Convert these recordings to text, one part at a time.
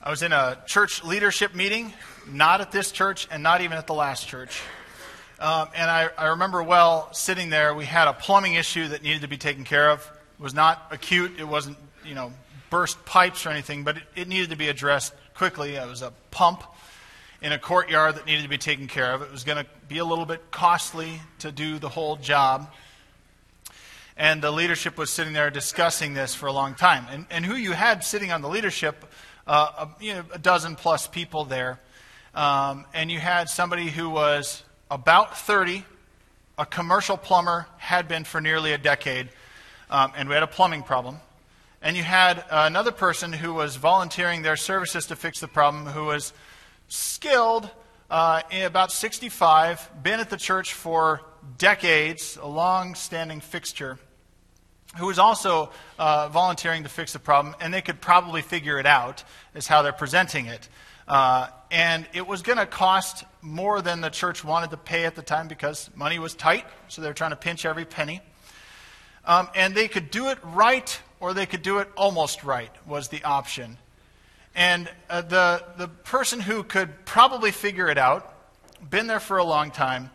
I was in a church leadership meeting, not at this church and not even at the last church. Um, and I, I, remember well sitting there, we had a plumbing issue that needed to be taken care of. It was not acute, it wasn't, you know, burst pipes or anything, but it, it needed to be addressed quickly. It was a pump in a courtyard that needed to be taken care of. It was going to be a little bit costly to do the whole job. And the leadership was sitting there discussing this for a long time. And, and who you had sitting on the leadership, uh, a, you know, a dozen plus people there. Um, and you had somebody who was about 30, a commercial plumber, had been for nearly a decade, um, and we had a plumbing problem. And you had another person who was volunteering their services to fix the problem, who was skilled, uh, about 65, been at the church for decades, a long standing fixture, who was also uh, volunteering to fix the problem, and they could probably figure it out, is how they're presenting it. Uh, and it was going to cost more than the church wanted to pay at the time because money was tight, so they were trying to pinch every penny. Um, and they could do it right or they could do it almost right, was the option. And uh, the, the person who could probably figure it out, been there for a long time,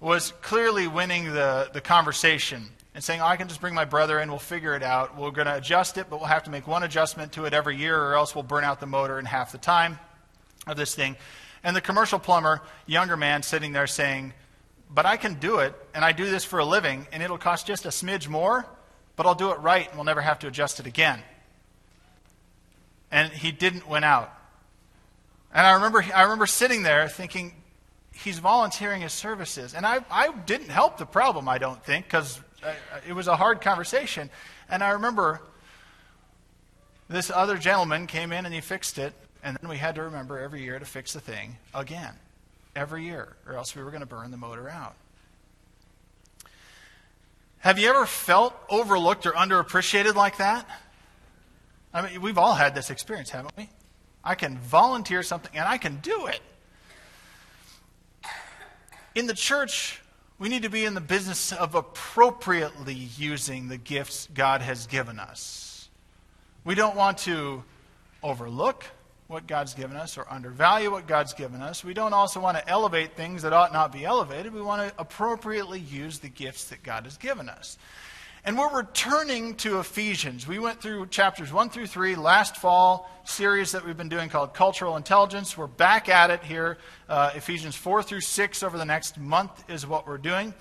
was clearly winning the, the conversation and saying, oh, I can just bring my brother in, we'll figure it out. We're going to adjust it, but we'll have to make one adjustment to it every year, or else we'll burn out the motor in half the time of this thing. And the commercial plumber, younger man, sitting there saying, But I can do it, and I do this for a living, and it'll cost just a smidge more, but I'll do it right, and we'll never have to adjust it again and he didn't win out. And I remember, I remember sitting there thinking, he's volunteering his services. And I, I didn't help the problem, I don't think, because Uh, it was a hard conversation. And I remember this other gentleman came in and he fixed it. And then we had to remember every year to fix the thing again. Every year, or else we were going to burn the motor out. Have you ever felt overlooked or underappreciated like that? I mean, we've all had this experience, haven't we? I can volunteer something and I can do it. In the church, we need to be in the business of appropriately using the gifts God has given us. We don't want to overlook what God's given us or undervalue what God's given us. We don't also want to elevate things that ought not be elevated. We want to appropriately use the gifts that God has given us. And we're returning to Ephesians. We went through chapters 1 through 3 last fall, series that we've been doing called Cultural Intelligence. We're back at it here. Uh, Ephesians 4 through 6 over the next month is what we're doing.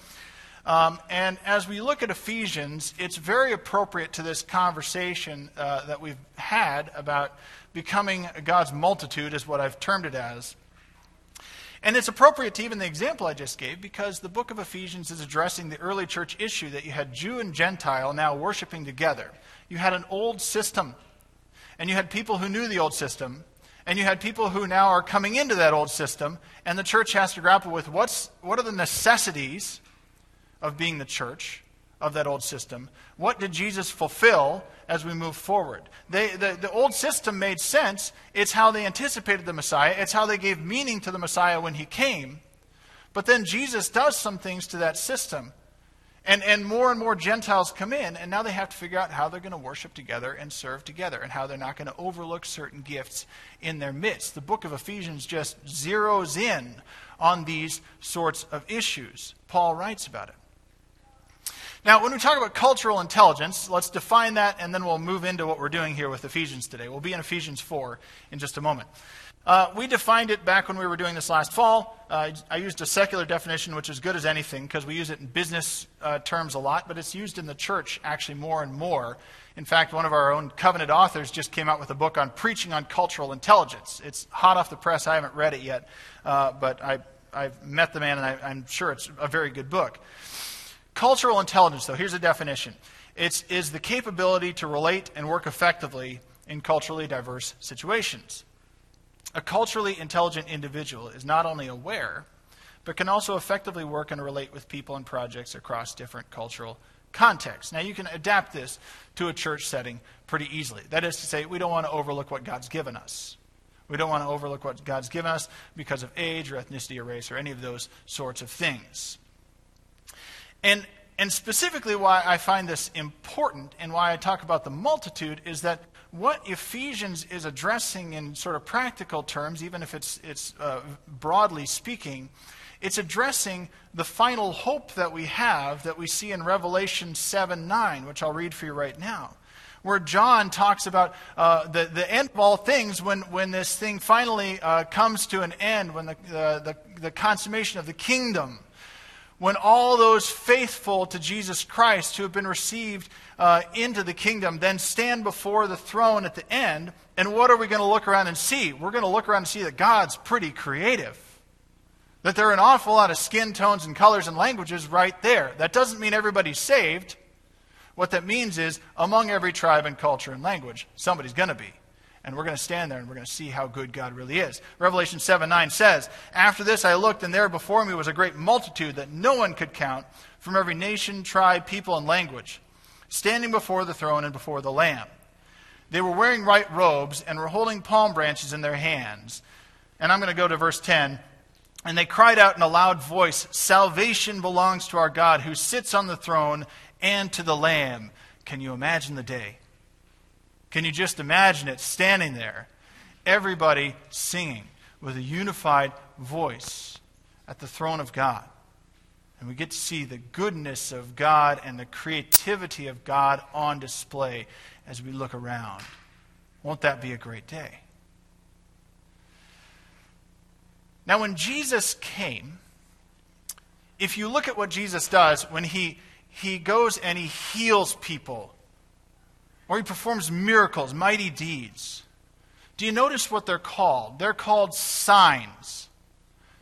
Um, and as we look at Ephesians, it's very appropriate to this conversation uh, that we've had about becoming God's multitude, is what I've termed it as. And it's appropriate to even the example I just gave because the book of Ephesians is addressing the early church issue that you had Jew and Gentile now worshiping together. You had an old system, and you had people who knew the old system, and you had people who now are coming into that old system, and the church has to grapple with what's, what are the necessities of being the church of that old system? What did Jesus fulfill as we move forward? They, the, the old system made sense. It's how they anticipated the Messiah, it's how they gave meaning to the Messiah when he came. But then Jesus does some things to that system. And, and more and more Gentiles come in, and now they have to figure out how they're going to worship together and serve together, and how they're not going to overlook certain gifts in their midst. The book of Ephesians just zeroes in on these sorts of issues. Paul writes about it. Now, when we talk about cultural intelligence, let's define that and then we'll move into what we're doing here with Ephesians today. We'll be in Ephesians 4 in just a moment. Uh, we defined it back when we were doing this last fall. Uh, I used a secular definition, which is good as anything because we use it in business uh, terms a lot, but it's used in the church actually more and more. In fact, one of our own covenant authors just came out with a book on preaching on cultural intelligence. It's hot off the press. I haven't read it yet, uh, but I, I've met the man and I, I'm sure it's a very good book. Cultural intelligence, though, here's a definition it is the capability to relate and work effectively in culturally diverse situations. A culturally intelligent individual is not only aware, but can also effectively work and relate with people and projects across different cultural contexts. Now, you can adapt this to a church setting pretty easily. That is to say, we don't want to overlook what God's given us. We don't want to overlook what God's given us because of age or ethnicity or race or any of those sorts of things. And, and specifically, why I find this important and why I talk about the multitude is that what Ephesians is addressing in sort of practical terms, even if it's, it's uh, broadly speaking, it's addressing the final hope that we have that we see in Revelation 7 9, which I'll read for you right now where John talks about uh, the, the end of all things when, when this thing finally uh, comes to an end, when the, the, the consummation of the kingdom, when all those faithful to Jesus Christ who have been received uh, into the kingdom then stand before the throne at the end. And what are we going to look around and see? We're going to look around and see that God's pretty creative. That there are an awful lot of skin tones and colors and languages right there. That doesn't mean everybody's saved. What that means is, among every tribe and culture and language, somebody's going to be. And we're going to stand there and we're going to see how good God really is. Revelation 7 9 says, After this I looked, and there before me was a great multitude that no one could count from every nation, tribe, people, and language, standing before the throne and before the Lamb. They were wearing white robes and were holding palm branches in their hands. And I'm going to go to verse 10. And they cried out in a loud voice Salvation belongs to our God who sits on the throne and to the Lamb. Can you imagine the day? Can you just imagine it standing there? Everybody singing with a unified voice at the throne of God. And we get to see the goodness of God and the creativity of God on display as we look around. Won't that be a great day? Now, when Jesus came, if you look at what Jesus does when he he goes and he heals people, or he performs miracles, mighty deeds. Do you notice what they're called? They're called signs.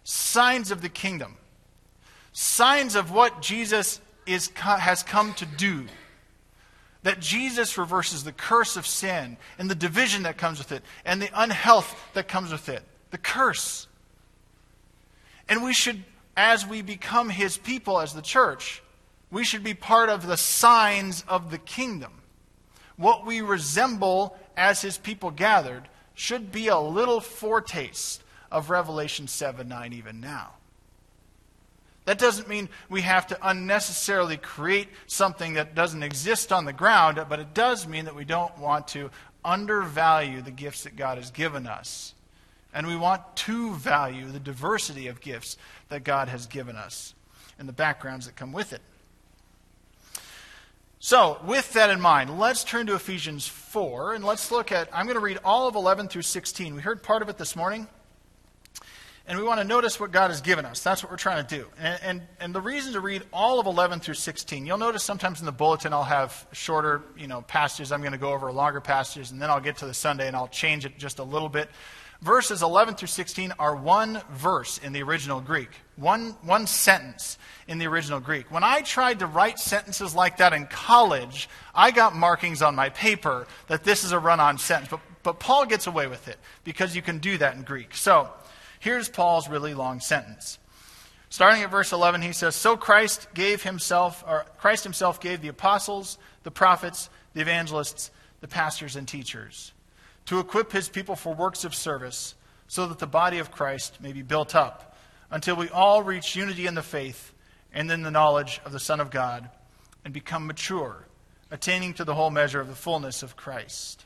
Signs of the kingdom. Signs of what Jesus is, has come to do. That Jesus reverses the curse of sin and the division that comes with it and the unhealth that comes with it. The curse. And we should, as we become his people as the church, we should be part of the signs of the kingdom. What we resemble as his people gathered should be a little foretaste of Revelation 7 9 even now. That doesn't mean we have to unnecessarily create something that doesn't exist on the ground, but it does mean that we don't want to undervalue the gifts that God has given us. And we want to value the diversity of gifts that God has given us and the backgrounds that come with it. So, with that in mind, let's turn to Ephesians 4 and let's look at, I'm going to read all of 11 through 16. We heard part of it this morning. And we want to notice what God has given us. That's what we're trying to do. And, and, and the reason to read all of 11 through 16, you'll notice sometimes in the bulletin I'll have shorter you know, passages. I'm going to go over longer passages, and then I'll get to the Sunday and I'll change it just a little bit verses 11 through 16 are one verse in the original Greek, one, one sentence in the original Greek. When I tried to write sentences like that in college, I got markings on my paper that this is a run on sentence. But, but Paul gets away with it because you can do that in Greek. So here's Paul's really long sentence. Starting at verse 11, he says, So Christ gave himself, or Christ himself gave the apostles, the prophets, the evangelists, the pastors, and teachers to equip his people for works of service, so that the body of Christ may be built up, until we all reach unity in the faith and in the knowledge of the Son of God, and become mature, attaining to the whole measure of the fullness of Christ.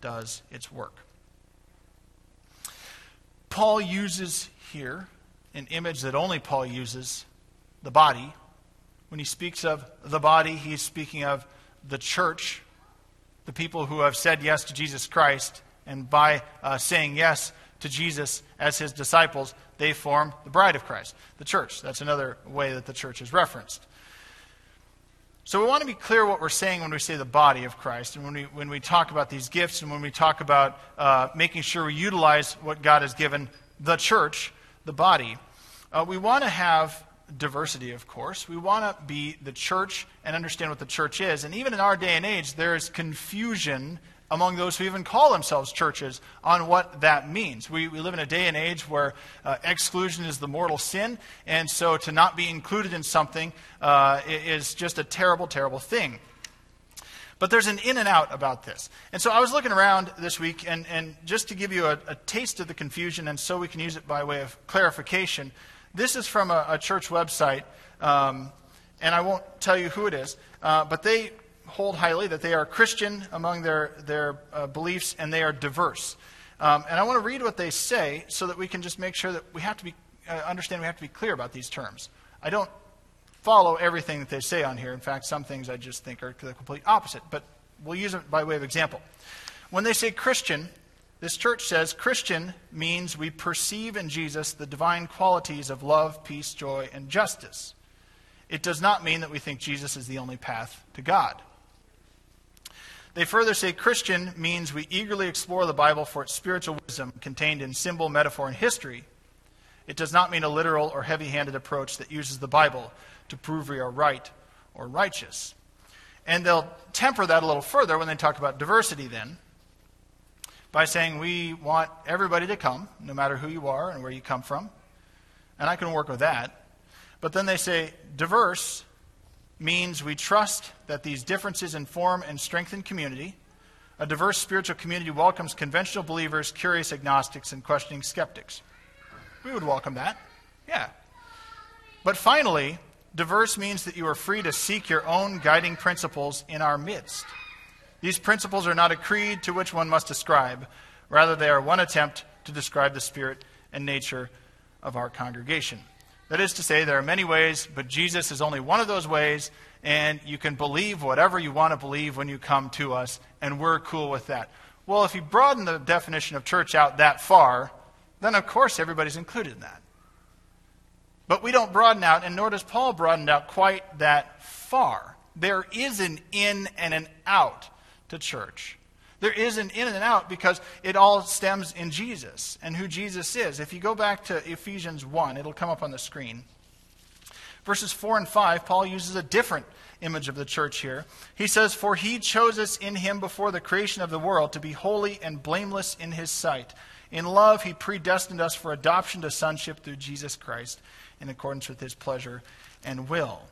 does its work. Paul uses here an image that only Paul uses the body. When he speaks of the body, he's speaking of the church, the people who have said yes to Jesus Christ, and by uh, saying yes to Jesus as his disciples, they form the bride of Christ, the church. That's another way that the church is referenced. So we want to be clear what we're saying when we say the body of Christ, and when we, when we talk about these gifts, and when we talk about uh, making sure we utilize what God has given the church, the body. Uh, we want to have diversity, of course. We want to be the church and understand what the church is. And even in our day and age, there is confusion among those who even call themselves churches on what that means. We, we live in a day and age where uh, exclusion is the mortal sin, and so to not be included in something uh, is just a terrible, terrible thing. But there's an in and out about this. And so I was looking around this week, and, and just to give you a, a taste of the confusion, and so we can use it by way of clarification, this is from a, a church website, um, and I won't tell you who it is, uh, but they hold highly that they are Christian among their, their uh, beliefs and they are diverse. Um, and I want to read what they say so that we can just make sure that we have to be, uh, understand we have to be clear about these terms. I don't follow everything that they say on here. In fact, some things I just think are the complete opposite, but we'll use it by way of example. When they say Christian, this church says Christian means we perceive in Jesus the divine qualities of love, peace, joy, and justice. It does not mean that we think Jesus is the only path to God. They further say Christian means we eagerly explore the Bible for its spiritual wisdom contained in symbol, metaphor, and history. It does not mean a literal or heavy handed approach that uses the Bible to prove we are right or righteous. And they'll temper that a little further when they talk about diversity, then, by saying we want everybody to come, no matter who you are and where you come from. And I can work with that. But then they say diverse means we trust that these differences inform and strengthen community. A diverse spiritual community welcomes conventional believers, curious agnostics, and questioning skeptics. We would welcome that. Yeah. But finally, diverse means that you are free to seek your own guiding principles in our midst. These principles are not a creed to which one must ascribe, rather, they are one attempt to describe the spirit and nature of our congregation. That is to say, there are many ways, but Jesus is only one of those ways, and you can believe whatever you want to believe when you come to us, and we're cool with that. Well, if you broaden the definition of church out that far, then of course everybody's included in that. But we don't broaden out, and nor does Paul broaden out quite that far. There is an in and an out to church. There is an in and out because it all stems in Jesus and who Jesus is. If you go back to Ephesians 1, it'll come up on the screen. Verses 4 and 5, Paul uses a different image of the church here. He says, For he chose us in him before the creation of the world to be holy and blameless in his sight. In love, he predestined us for adoption to sonship through Jesus Christ in accordance with his pleasure and will.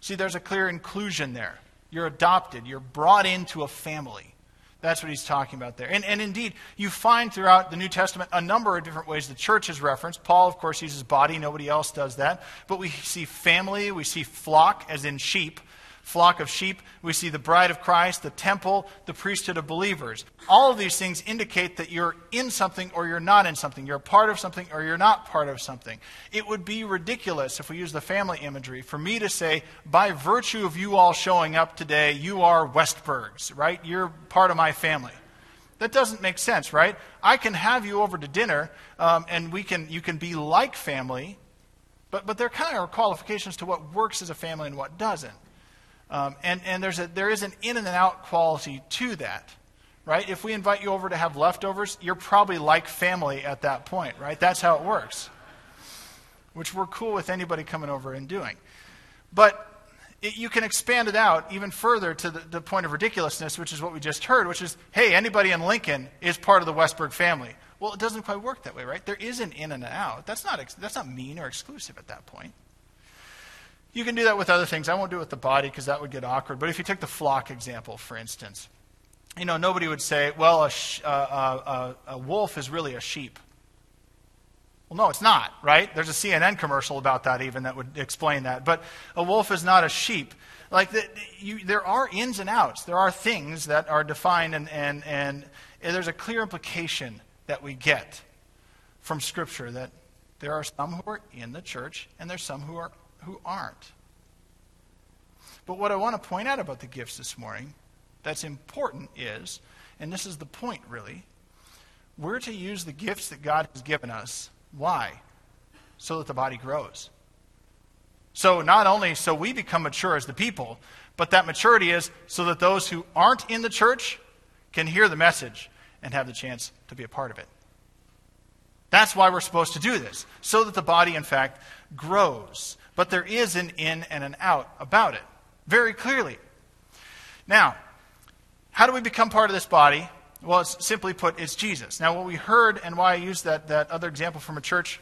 See, there's a clear inclusion there. You're adopted, you're brought into a family. That's what he's talking about there. And, and indeed, you find throughout the New Testament a number of different ways the church is referenced. Paul, of course, uses body. Nobody else does that. But we see family, we see flock, as in sheep flock of sheep. We see the bride of Christ, the temple, the priesthood of believers. All of these things indicate that you're in something or you're not in something. You're part of something or you're not part of something. It would be ridiculous if we use the family imagery for me to say, by virtue of you all showing up today, you are Westbergs, right? You're part of my family. That doesn't make sense, right? I can have you over to dinner, um, and we can, you can be like family, but, but there kind of are qualifications to what works as a family and what doesn't. Um, and and there's a, there is an in and an out quality to that, right? If we invite you over to have leftovers, you're probably like family at that point, right? That's how it works, which we're cool with anybody coming over and doing. But it, you can expand it out even further to the, the point of ridiculousness, which is what we just heard, which is, hey, anybody in Lincoln is part of the Westberg family. Well, it doesn't quite work that way, right? There is an in and an out. That's not, that's not mean or exclusive at that point. You can do that with other things. I won't do it with the body because that would get awkward. But if you take the flock example, for instance, you know, nobody would say, well, a, sh- uh, uh, uh, a wolf is really a sheep. Well, no, it's not, right? There's a CNN commercial about that even that would explain that. But a wolf is not a sheep. Like, the, you, there are ins and outs. There are things that are defined, and, and, and there's a clear implication that we get from Scripture that there are some who are in the church and there's some who are who aren't. But what I want to point out about the gifts this morning that's important is, and this is the point really, we're to use the gifts that God has given us. Why? So that the body grows. So not only so we become mature as the people, but that maturity is so that those who aren't in the church can hear the message and have the chance to be a part of it. That's why we're supposed to do this, so that the body, in fact, grows. But there is an in and an out about it, very clearly. Now, how do we become part of this body? Well, simply put, it's Jesus. Now, what we heard and why I used that, that other example from a church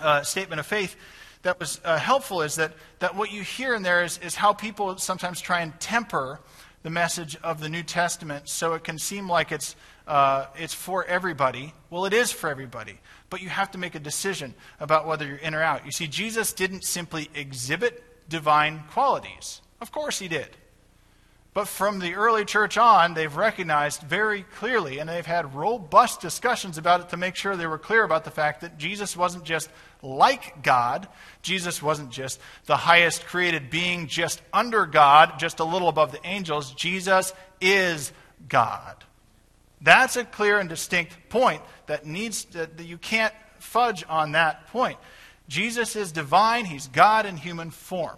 uh, statement of faith that was uh, helpful is that, that what you hear in there is, is how people sometimes try and temper the message of the New Testament so it can seem like it's, uh, it's for everybody. Well, it is for everybody, but you have to make a decision about whether you're in or out. You see, Jesus didn't simply exhibit divine qualities. Of course, he did. But from the early church on, they've recognized very clearly, and they've had robust discussions about it to make sure they were clear about the fact that Jesus wasn't just like God. Jesus wasn't just the highest created being, just under God, just a little above the angels. Jesus is God. That's a clear and distinct point that needs that you can't fudge on that point. Jesus is divine, he's God in human form.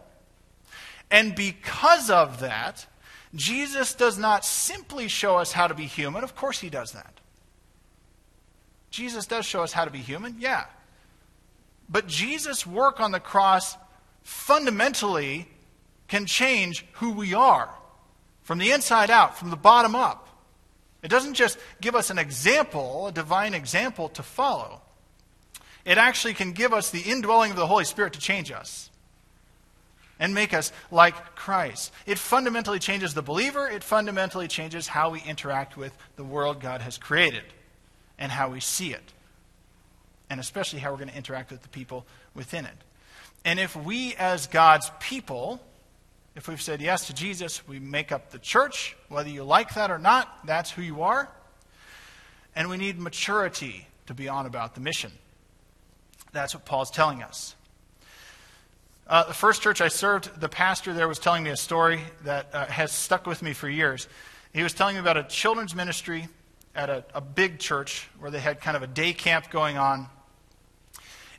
And because of that, Jesus does not simply show us how to be human. Of course, he does that. Jesus does show us how to be human, yeah. But Jesus' work on the cross fundamentally can change who we are from the inside out, from the bottom up. It doesn't just give us an example, a divine example to follow. It actually can give us the indwelling of the Holy Spirit to change us and make us like Christ. It fundamentally changes the believer, it fundamentally changes how we interact with the world God has created and how we see it, and especially how we're going to interact with the people within it. And if we, as God's people, if we've said yes to Jesus, we make up the church, whether you like that or not, that's who you are. And we need maturity to be on about the mission. That's what Paul's telling us. Uh, the first church I served, the pastor there was telling me a story that uh, has stuck with me for years. He was telling me about a children's ministry at a, a big church where they had kind of a day camp going on.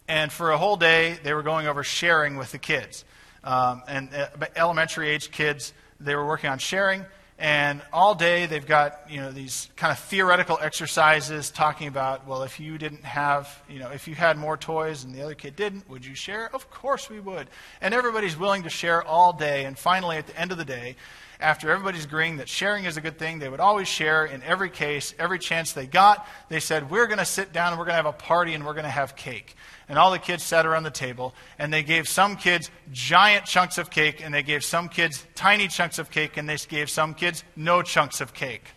And for a whole day, they were going over sharing with the kids. Um, and uh, elementary age kids, they were working on sharing. And all day they've got, you know, these kind of theoretical exercises talking about, well, if you didn't have, you know, if you had more toys and the other kid didn't, would you share? Of course we would. And everybody's willing to share all day. And finally, at the end of the day, after everybody's agreeing that sharing is a good thing, they would always share in every case, every chance they got. They said, We're going to sit down and we're going to have a party and we're going to have cake and all the kids sat around the table, and they gave some kids giant chunks of cake, and they gave some kids tiny chunks of cake, and they gave some kids no chunks of cake.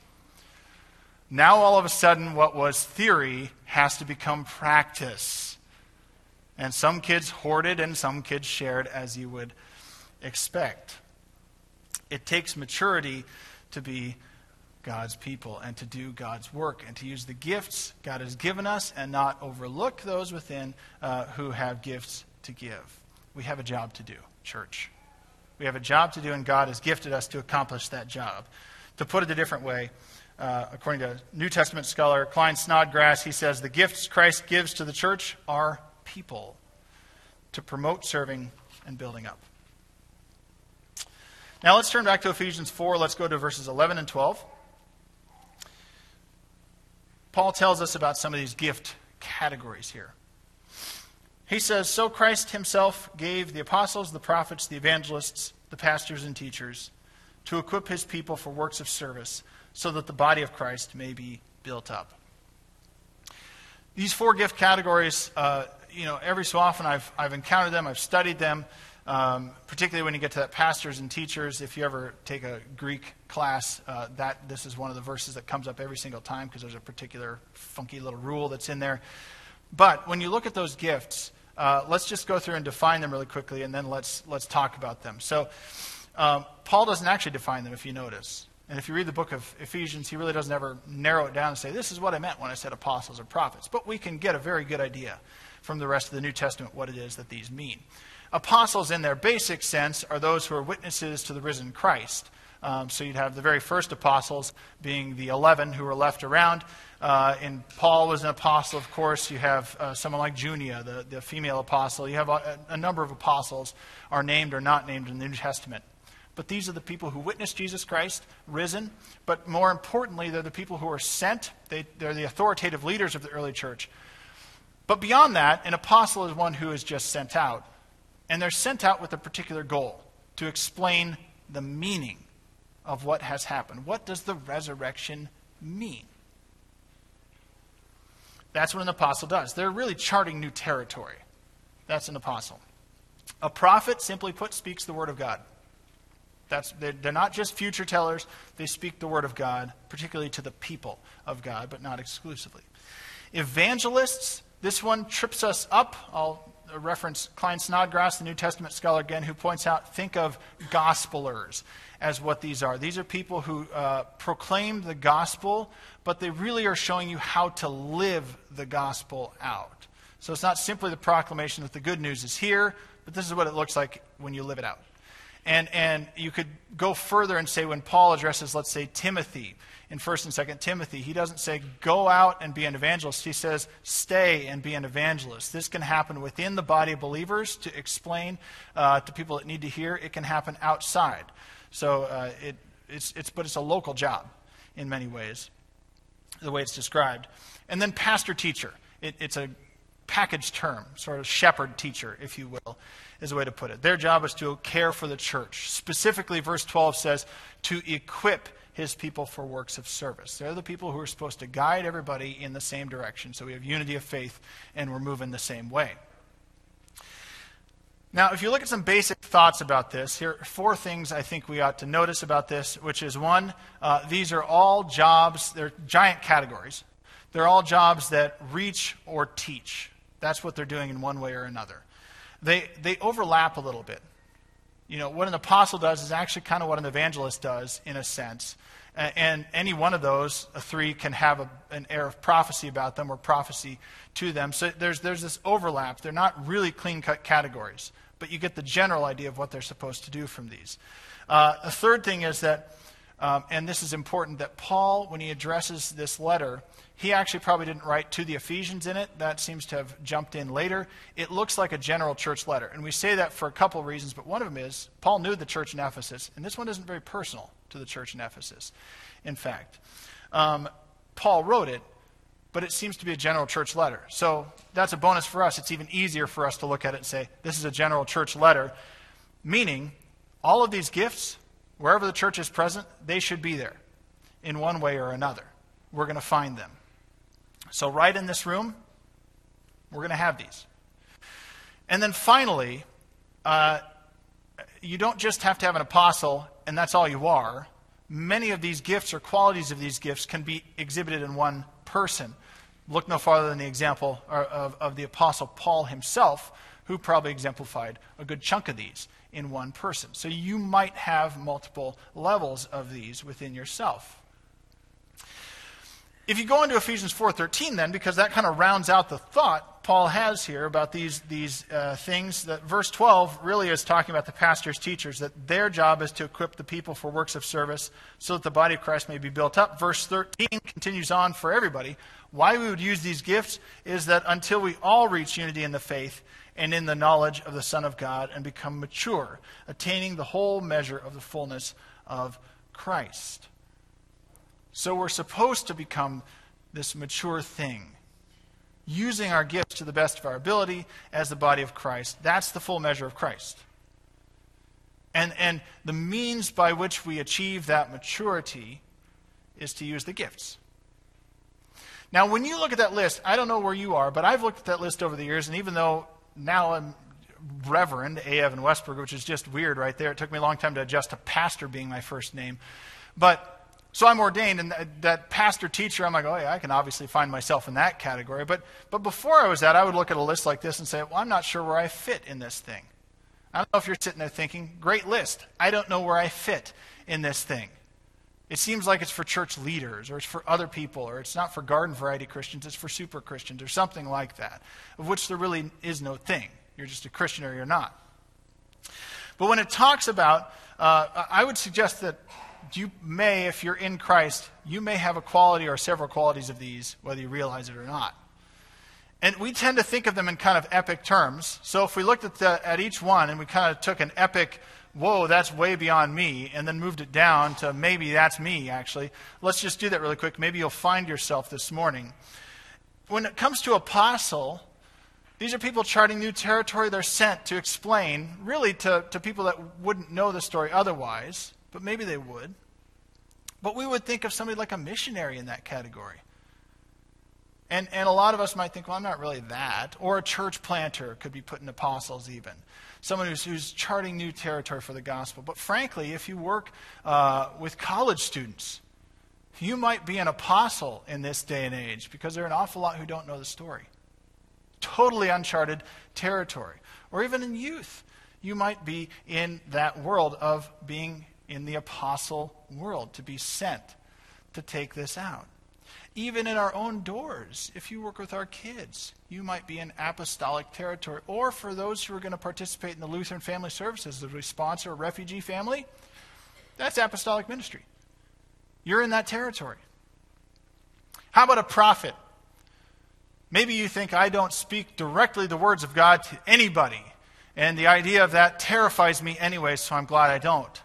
Now, all of a sudden, what was theory has to become practice. And some kids hoarded, and some kids shared, as you would expect. It takes maturity to be God's people and to do God's work and to use the gifts God has given us and not overlook those within uh, who have gifts to give. We have a job to do, church. We have a job to do, and God has gifted us to accomplish that job. To put it a different way, uh, according to New Testament scholar Klyne Snodgrass, he says the gifts Christ gives to the church are people to promote serving and building up. Now let's turn back to Ephesians 4. Let's go to verses 11 and 12. Paul tells us about some of these gift categories here. He says, So Christ himself gave the apostles, the prophets, the evangelists, the pastors, and teachers to equip his people for works of service, so that the body of Christ may be built up. These four gift categories, uh, you know, every so often I've, I've encountered them, I've studied them. Um, particularly when you get to that pastors and teachers, if you ever take a Greek class, uh, that this is one of the verses that comes up every single time because there's a particular funky little rule that's in there. But when you look at those gifts, uh, let's just go through and define them really quickly, and then let's let's talk about them. So, um, Paul doesn't actually define them, if you notice. And if you read the book of Ephesians, he really doesn't ever narrow it down and say, this is what I meant when I said apostles or prophets. But we can get a very good idea from the rest of the New Testament what it is that these mean. Apostles, in their basic sense, are those who are witnesses to the risen Christ. Um, so you'd have the very first apostles being the 11 who were left around. Uh, and Paul was an apostle, of course. You have uh, someone like Junia, the, the female apostle. You have a, a number of apostles are named or not named in the New Testament. But these are the people who witnessed Jesus Christ risen. But more importantly, they're the people who are sent. They, they're the authoritative leaders of the early church. But beyond that, an apostle is one who is just sent out. And they're sent out with a particular goal to explain the meaning of what has happened. What does the resurrection mean? That's what an apostle does. They're really charting new territory. That's an apostle. A prophet, simply put, speaks the word of God. That's, they're, not just future tellers, they speak the word of God, particularly to the people of God, but not exclusively. Evangelists, this one trips us up. I'll reference Klyne Snodgrass, the New Testament scholar, again, who points out think of gospelers as what these are. These are people who uh, proclaim the gospel, but they really are showing you how to live the gospel out. So it's not simply the proclamation that the good news is here, but this is what it looks like when you live it out. And, and you could go further and say when Paul addresses, let's say, Timothy in 1st and 2nd Timothy, he doesn't say go out and be an evangelist. He says stay and be an evangelist. This can happen within the body of believers to explain uh, to people that need to hear. It can happen outside. So uh, it, it's, it's, but it's a local job in many ways, the way it's described. And then pastor teacher. It, it's a package term, sort of shepherd teacher, if you will, is a way to put it. Their job is to care for the church. Specifically, verse 12 says, to equip his people for works of service. They're the people who are supposed to guide everybody in the same direction. So we have unity of faith and we're moving the same way. Now, if you look at some basic thoughts about this, here are four things I think we ought to notice about this, which is one, uh, these are all jobs, they're giant categories. They're all jobs that reach or teach. That's what they're doing in one way or another. They, they overlap a little bit. You know, what an apostle does is actually kind of what an evangelist does, in a sense. And any one of those three can have a, an air of prophecy about them or prophecy to them. So there's, there's this overlap. They're not really clean cut categories, but you get the general idea of what they're supposed to do from these. Uh, the third thing is that, um, and this is important, that Paul, when he addresses this letter, he actually probably didn't write to the Ephesians in it. That seems to have jumped in later. It looks like a general church letter. And we say that for a couple of reasons, but one of them is Paul knew the church in Ephesus, and this one isn't very personal to the church in Ephesus, in fact. Um, Paul wrote it, but it seems to be a general church letter. So that's a bonus for us. It's even easier for us to look at it and say, this is a general church letter, meaning all of these gifts, wherever the church is present, they should be there in one way or another. We're going to find them. So, right in this room, we're going to have these. And then finally, uh, you don't just have to have an apostle and that's all you are. Many of these gifts or qualities of these gifts can be exhibited in one person. Look no farther than the example of, of the apostle Paul himself, who probably exemplified a good chunk of these in one person. So you might have multiple levels of these within yourself. If you go into Ephesians 4.13 then, because that kind of rounds out the thought Paul has here about these, these uh, things, that verse 12 really is talking about the pastors, teachers, that their job is to equip the people for works of service so that the body of Christ may be built up. Verse 13 continues on for everybody. Why we would use these gifts is that until we all reach unity in the faith and in the knowledge of the Son of God and become mature, attaining the whole measure of the fullness of Christ. So we're supposed to become this mature thing, using our gifts to the best of our ability as the body of Christ. That's the full measure of Christ. And, and the means by which we achieve that maturity is to use the gifts. Now, when you look at that list, I don't know where you are, but I've looked at that list over the years, and even though now I'm Reverend A. Evan Westberg, which is just weird right there, it took me a long time to adjust to pastor being my first name. But so I'm ordained, and that, pastor teacher, I'm like, oh, yeah, I can obviously find myself in that category. But, but before I was that, I would look at a list like this and say, well, I'm not sure where I fit in this thing. I don't know if you're sitting there thinking, great list. I don't know where I fit in this thing. It seems like it's for church leaders, or it's for other people, or it's not for garden variety Christians, it's for super Christians, or something like that, of which there really is no thing. You're just a Christian or you're not. But when it talks about, uh, I would suggest that you may, if you're in Christ, you may have a quality or several qualities of these, whether you realize it or not. And we tend to think of them in kind of epic terms. So if we looked at, the, at each one and we kind of took an epic, whoa, that's way beyond me, and then moved it down to maybe that's me, actually, let's just do that really quick. Maybe you'll find yourself this morning. When it comes to apostle, these are people charting new territory. They're sent to explain, really, to, to people that wouldn't know the story otherwise, but maybe they would. But we would think of somebody like a missionary in that category. And, and a lot of us might think, well, I'm not really that. Or a church planter could be put in apostles, even. Someone who's, who's charting new territory for the gospel. But frankly, if you work uh, with college students, you might be an apostle in this day and age because there are an awful lot who don't know the story. Totally uncharted territory. Or even in youth, you might be in that world of being in the apostle world, to be sent to take this out. Even in our own doors, if you work with our kids, you might be in apostolic territory. Or for those who are going to participate in the Lutheran Family Services, we sponsor a refugee family, that's apostolic ministry. You're in that territory. How about a prophet? Maybe you think I don't speak directly the words of God to anybody, and the idea of that terrifies me anyway, so I'm glad I don't.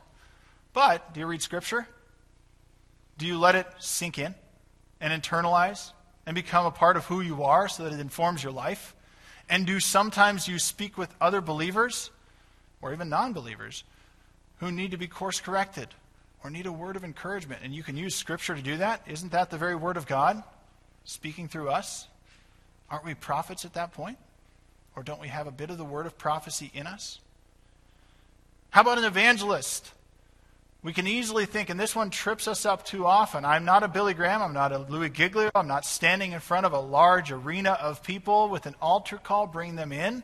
But do you read Scripture? Do you let it sink in? and internalize and become a part of who you are so that it informs your life? And do sometimes you speak with other believers or even non believers who need to be course corrected or need a word of encouragement? And you can use Scripture to do that. Isn't that the very Word of God speaking through us? Aren't we prophets at that point? Or don't we have a bit of the word of prophecy in us? How about an evangelist? We can easily think, and this one trips us up too often. I'm not a Billy Graham. I'm not a Louis Giglio. I'm not standing in front of a large arena of people with an altar call, bring them in.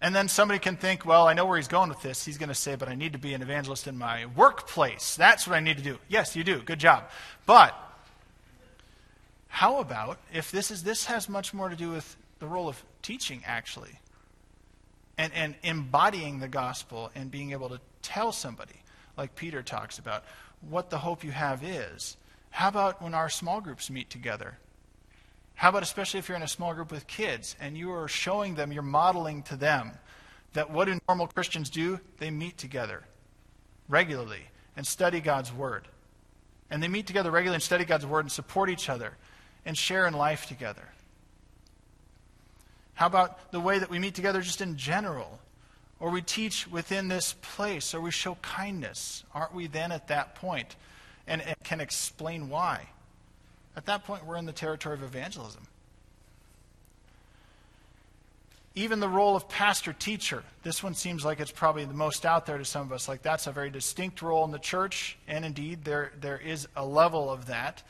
And then somebody can think, well, I know where he's going with this. He's going to say, but I need to be an evangelist in my workplace. That's what I need to do. Yes, you do. Good job. But how about if this is this has much more to do with the role of teaching actually? And, and embodying the gospel and being able to tell somebody, like Peter talks about, what the hope you have is. How about when our small groups meet together? How about especially if you're in a small group with kids and you are showing them, you're modeling to them that what do normal Christians do? They meet together regularly and study God's Word. And they meet together regularly and study God's Word and support each other and share in life together. How about the way that we meet together just in general? Or we teach within this place, or we show kindness? Aren't we then at that point? And, can explain why. At that point, we're in the territory of evangelism. Even the role of pastor teacher. This one seems like it's probably the most out there to some of us. Like that's a very distinct role in the church, and indeed, there, there is a level of that.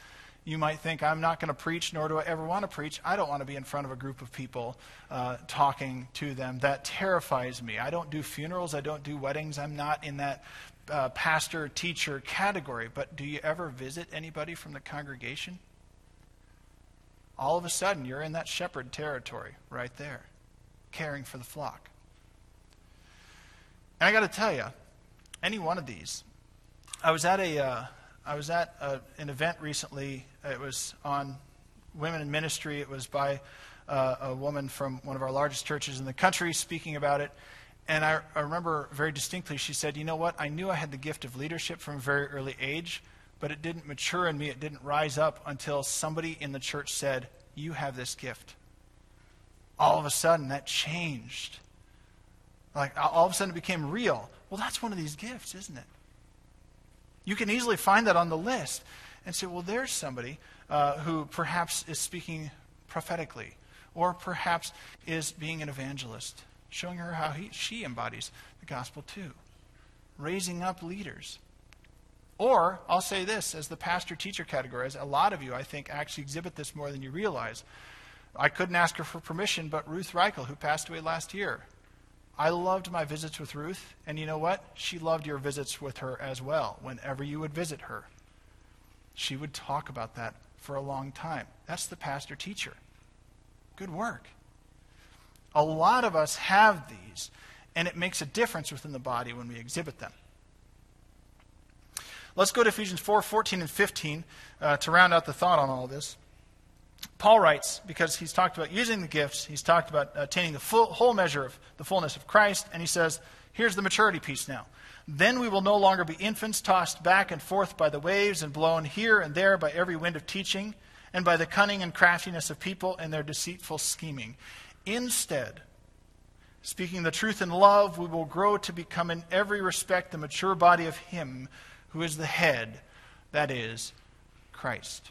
You might think, I'm not going to preach, nor do I ever want to preach. I don't want to be in front of a group of people uh, talking to them. That terrifies me. I don't do funerals, I don't do weddings. I'm not in that uh, pastor teacher category. But do you ever visit anybody from the congregation? All of a sudden, you're in that shepherd territory right there, caring for the flock. And I got to tell you, any one of these, I was at a. Uh, I was at a, an event recently. It was on women in ministry. It was by uh, a woman from one of our largest churches in the country speaking about it. And I, I remember very distinctly, she said, You know what? I knew I had the gift of leadership from a very early age, but it didn't mature in me. It didn't rise up until somebody in the church said, You have this gift. All of a sudden, that changed. Like, all of a sudden, it became real. Well, that's one of these gifts, isn't it? You can easily find that on the list and say, well, there's somebody uh, who perhaps is speaking prophetically or perhaps is being an evangelist, showing her how he, she embodies the gospel too, raising up leaders. Or, I'll say this as the pastor teacher category, as a lot of you, I think, actually exhibit this more than you realize. I couldn't ask her for permission, but Ruth Reichel, who passed away last year, I loved my visits with Ruth, and you know what? She loved your visits with her as well, whenever you would visit her. She would talk about that for a long time. That's the pastor teacher. Good work. A lot of us have these, and it makes a difference within the body when we exhibit them. Let's go to Ephesians 4 14 and 15 uh, to round out the thought on all this. Paul writes, because he's talked about using the gifts, he's talked about attaining the full, whole measure of the fullness of Christ, and he says, here's the maturity piece now. Then we will no longer be infants tossed back and forth by the waves and blown here and there by every wind of teaching and by the cunning and craftiness of people and their deceitful scheming. Instead, speaking the truth in love, we will grow to become in every respect the mature body of Him who is the head, that is, Christ.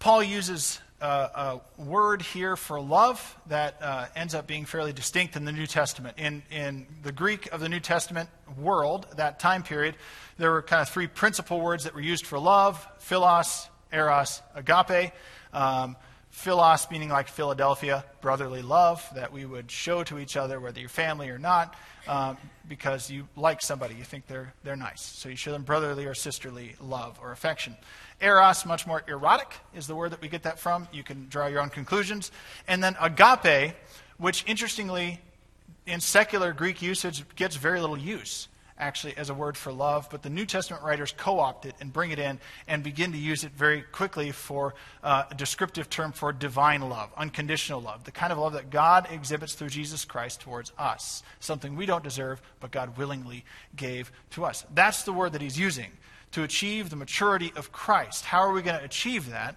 Paul uses uh, a word here for love that uh, ends up being fairly distinct in the New Testament. In, in the Greek of the New Testament world, that time period, there were kind of three principal words that were used for love philos, eros, agape. Um, philos meaning like Philadelphia, brotherly love that we would show to each other, whether you're family or not, um, because you like somebody, you think they're, they're nice. So you show them brotherly or sisterly love or affection. Eros, much more erotic, is the word that we get that from. You can draw your own conclusions. And then agape, which interestingly, in secular Greek usage, gets very little use actually as a word for love, but the New Testament writers co opt it and bring it in and begin to use it very quickly for uh, a descriptive term for divine love, unconditional love, the kind of love that God exhibits through Jesus Christ towards us, something we don't deserve, but God willingly gave to us. That's the word that he's using to achieve the maturity of Christ. How are we going to achieve that?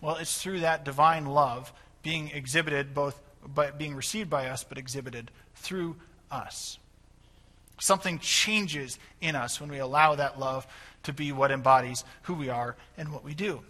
Well, it's through that divine love being exhibited both by being received by us, but exhibited through us. Something changes in us when we allow that love to be what embodies who we are and what we do.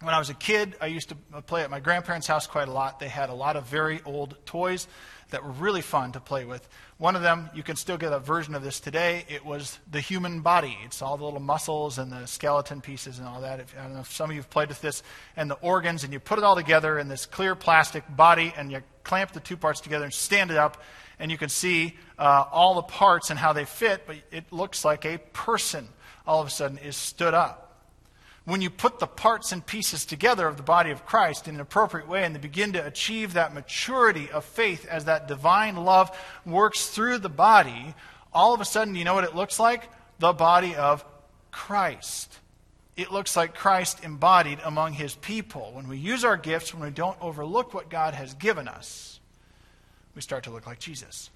When I was a kid, I used to play at my grandparents' house quite a lot. They had a lot of very old toys that were really fun to play with. One of them, you can still get a version of this today. It was the human body. It's all the little muscles and the skeleton pieces and all that. If, I don't know if some of you have played with this, and the organs, and you put it all together in this clear plastic body, and you clamp the two parts together and stand it up, and you can see uh, all the parts and how they fit, but it looks like a person all of a sudden is stood up when you put the parts and pieces together of the body of Christ in an appropriate way and they begin to achieve that maturity of faith as that divine love works through the body, all of a sudden, you know what it looks like? The body of Christ. It looks like Christ embodied among his people. When we use our gifts, when we don't overlook what God has given us, we start to look like Jesus.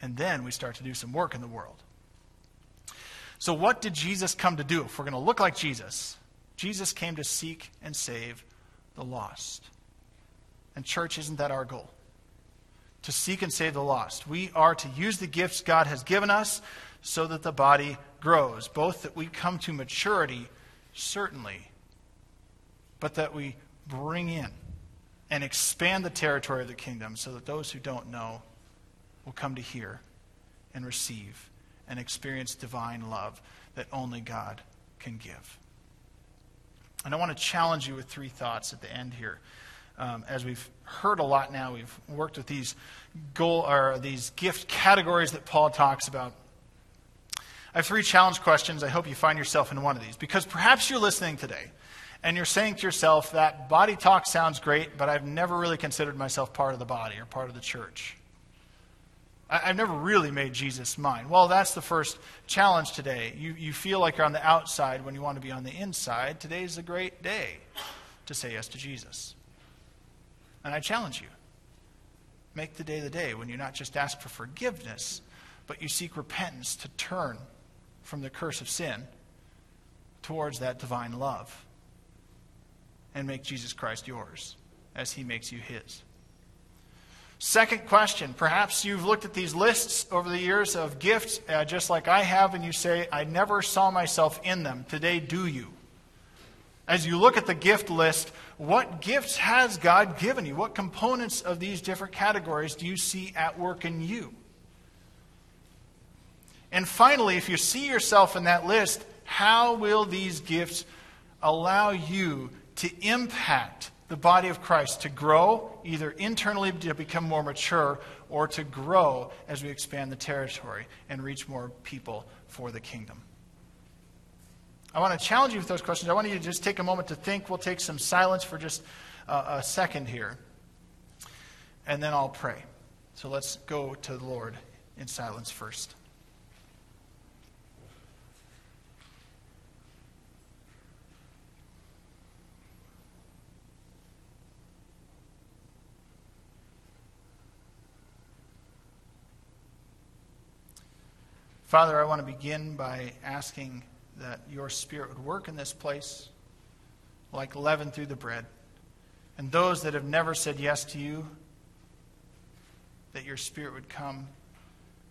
And then we start to do some work in the world. So, what did Jesus come to do? If we're going to look like Jesus, Jesus came to seek and save the lost. And, church, isn't that our goal? To seek and save the lost. We are to use the gifts God has given us so that the body grows, both that we come to maturity, certainly, but that we bring in and expand the territory of the kingdom so that those who don't know will come to hear and receive and experience divine love that only God can give. And I want to challenge you with three thoughts at the end here. Um, as we've heard a lot now, we've worked with these goal or these gift categories that Paul talks about. I have three challenge questions. I hope you find yourself in one of these because perhaps you're listening today and you're saying to yourself that body talk sounds great, but I've never really considered myself part of the body or part of the church. I've never really made Jesus mine. Well, that's the first challenge today. You, you feel like you're on the outside when you want to be on the inside. Today's a great day to say yes to Jesus. And I challenge you make the day the day when you not just ask for forgiveness, but you seek repentance to turn from the curse of sin towards that divine love and make Jesus Christ yours as he makes you his. Second question perhaps you've looked at these lists over the years of gifts, uh, just like I have, and you say, I never saw myself in them. Today, do you? As you look at the gift list, what gifts has God given you? What components of these different categories do you see at work in you? And finally, if you see yourself in that list, how will these gifts allow you to impact the body of Christ to grow, either internally to become more mature, or to grow as we expand the territory and reach more people for the kingdom. I want to challenge you with those questions. I want you to just take a moment to think. We'll take some silence for just a, a second here, and then I'll pray. So let's go to the Lord in silence first. Father, I want to begin by asking that your Spirit would work in this place like leaven through the bread. And those that have never said yes to you, that your Spirit would come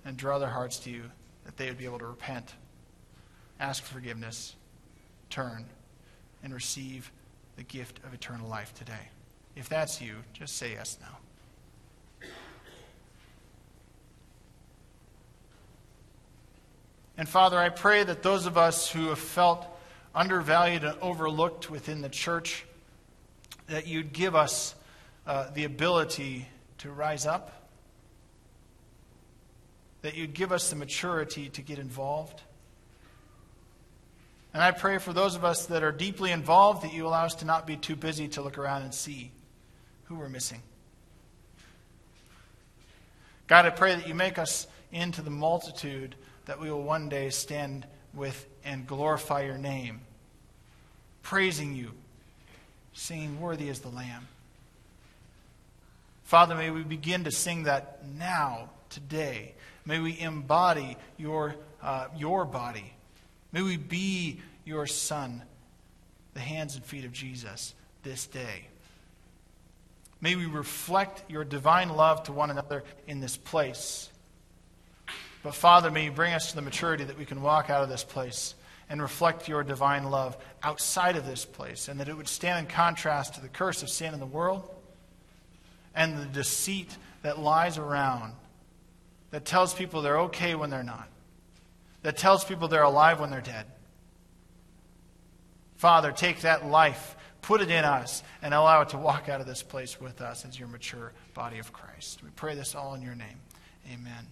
and draw their hearts to you, that they would be able to repent, ask forgiveness, turn, and receive the gift of eternal life today. If that's you, just say yes now. And Father, I pray that those of us who have felt undervalued and overlooked within the church, that you'd give us uh, the ability to rise up, that you'd give us the maturity to get involved. And I pray for those of us that are deeply involved that you allow us to not be too busy to look around and see who we're missing. God, I pray that you make us into the multitude that we will one day stand with and glorify your name, praising you, singing, Worthy is the Lamb. Father, may we begin to sing that now, today. May we embody your, uh, your body. May we be your Son, the hands and feet of Jesus, this day. May we reflect your divine love to one another in this place. But Father, may you bring us to the maturity that we can walk out of this place and reflect your divine love outside of this place, and that it would stand in contrast to the curse of sin in the world and the deceit that lies around that tells people they're okay when they're not, that tells people they're alive when they're dead. Father, take that life, put it in us, and allow it to walk out of this place with us as your mature body of Christ. We pray this all in your name. Amen.